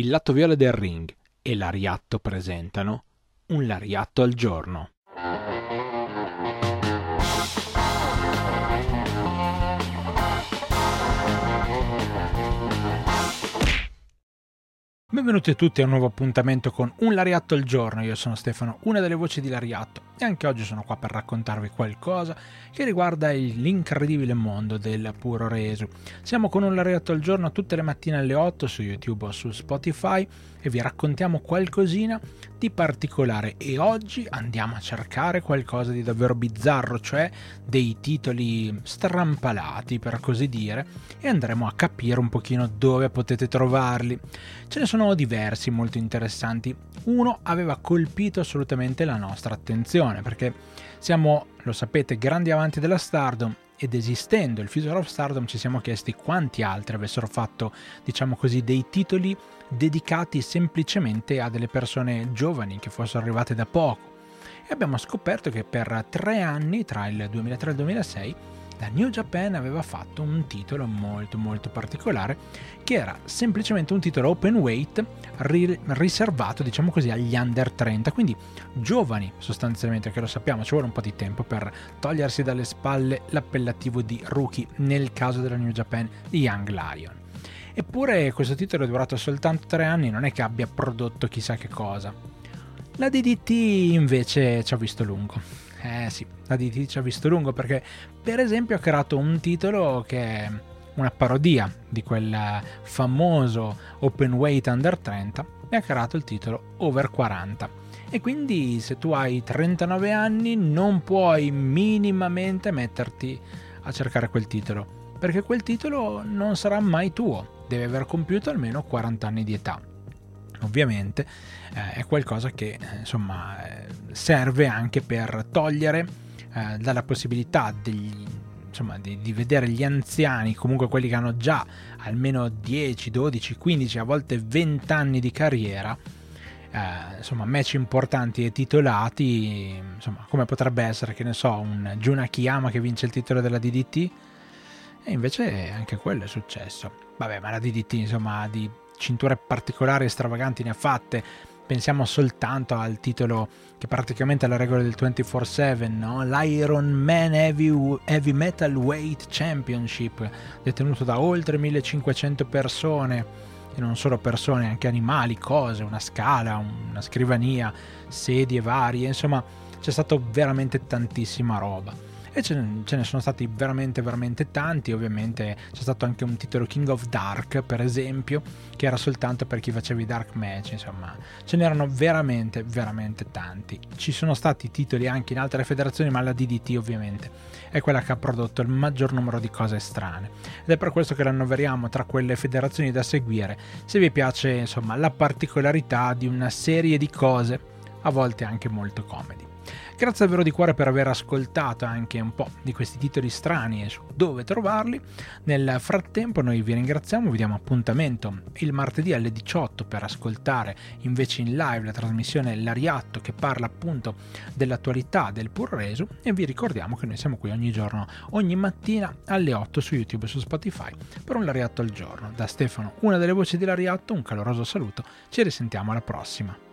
il lato viola del ring e l'Ariatto presentano un Lariatto al giorno. Benvenuti a tutti a un nuovo appuntamento con Un Lariatto al giorno. Io sono Stefano, una delle voci di Lariatto, e anche oggi sono qua per raccontarvi qualcosa che riguarda l'incredibile mondo del puro reso. Siamo con Un Lariatto al giorno tutte le mattine alle 8 su YouTube o su Spotify e vi raccontiamo qualcosina di particolare e oggi andiamo a cercare qualcosa di davvero bizzarro, cioè dei titoli strampalati per così dire e andremo a capire un pochino dove potete trovarli. Ce ne sono diversi molto interessanti. Uno aveva colpito assolutamente la nostra attenzione perché siamo, lo sapete, grandi avanti della Stardom ed esistendo il Future of Stardom ci siamo chiesti quanti altri avessero fatto, diciamo così, dei titoli dedicati semplicemente a delle persone giovani che fossero arrivate da poco. E abbiamo scoperto che per tre anni, tra il 2003 e il 2006, la New Japan aveva fatto un titolo molto molto particolare che era semplicemente un titolo open weight ri- riservato diciamo così agli under 30 quindi giovani sostanzialmente che lo sappiamo ci vuole un po' di tempo per togliersi dalle spalle l'appellativo di rookie nel caso della New Japan di Young Lion. Eppure questo titolo è durato soltanto tre anni non è che abbia prodotto chissà che cosa la DDT invece ci ha visto lungo. Eh sì, la DT ci ha visto lungo perché per esempio ha creato un titolo che è una parodia di quel famoso Open Weight Under 30 e ha creato il titolo Over 40. E quindi se tu hai 39 anni non puoi minimamente metterti a cercare quel titolo, perché quel titolo non sarà mai tuo, deve aver compiuto almeno 40 anni di età ovviamente eh, è qualcosa che eh, insomma eh, serve anche per togliere eh, dalla possibilità degli, insomma, di, di, vedere gli anziani, comunque quelli che hanno già almeno 10, 12, 15, a volte 20 anni di carriera, eh, insomma, match importanti e titolati, insomma, come potrebbe essere, che ne so, un Jun Akiyama che vince il titolo della DDT. E invece anche quello è successo. Vabbè, ma la DDT, insomma, di cinture particolari e stravaganti ne ha fatte. Pensiamo soltanto al titolo che praticamente è la regola del 24-7, no? l'Iron Man Heavy, Heavy Metal Weight Championship, detenuto da oltre 1500 persone, e non solo persone, anche animali, cose, una scala, una scrivania, sedie varie, insomma c'è stato veramente tantissima roba e ce ne, ce ne, sono stati veramente veramente tanti. Ovviamente c'è stato anche un titolo King of Dark per esempio che era soltanto per chi faceva i dark match insomma. Ce n'erano veramente veramente tanti. Ci sono stati titoli anche in altre federazioni ma la DDT ovviamente è quella che ha prodotto il maggior numero di cose strane. Ed è per questo che la annoveriamo tra quelle federazioni da seguire se vi piace insomma la particolarità di una serie di cose a volte anche molto comedi Grazie davvero di cuore per aver ascoltato anche un po' di questi titoli strani e su dove trovarli. Nel frattempo noi vi ringraziamo, vi diamo appuntamento il martedì alle 18 per ascoltare invece in live la trasmissione L'Ariatto che parla appunto dell'attualità del Purresu e vi ricordiamo che noi siamo qui ogni giorno, ogni mattina alle 8 su YouTube e su Spotify per un L'Ariatto al giorno. Da Stefano, una delle voci dell'Ariatto, un caloroso saluto, ci risentiamo alla prossima.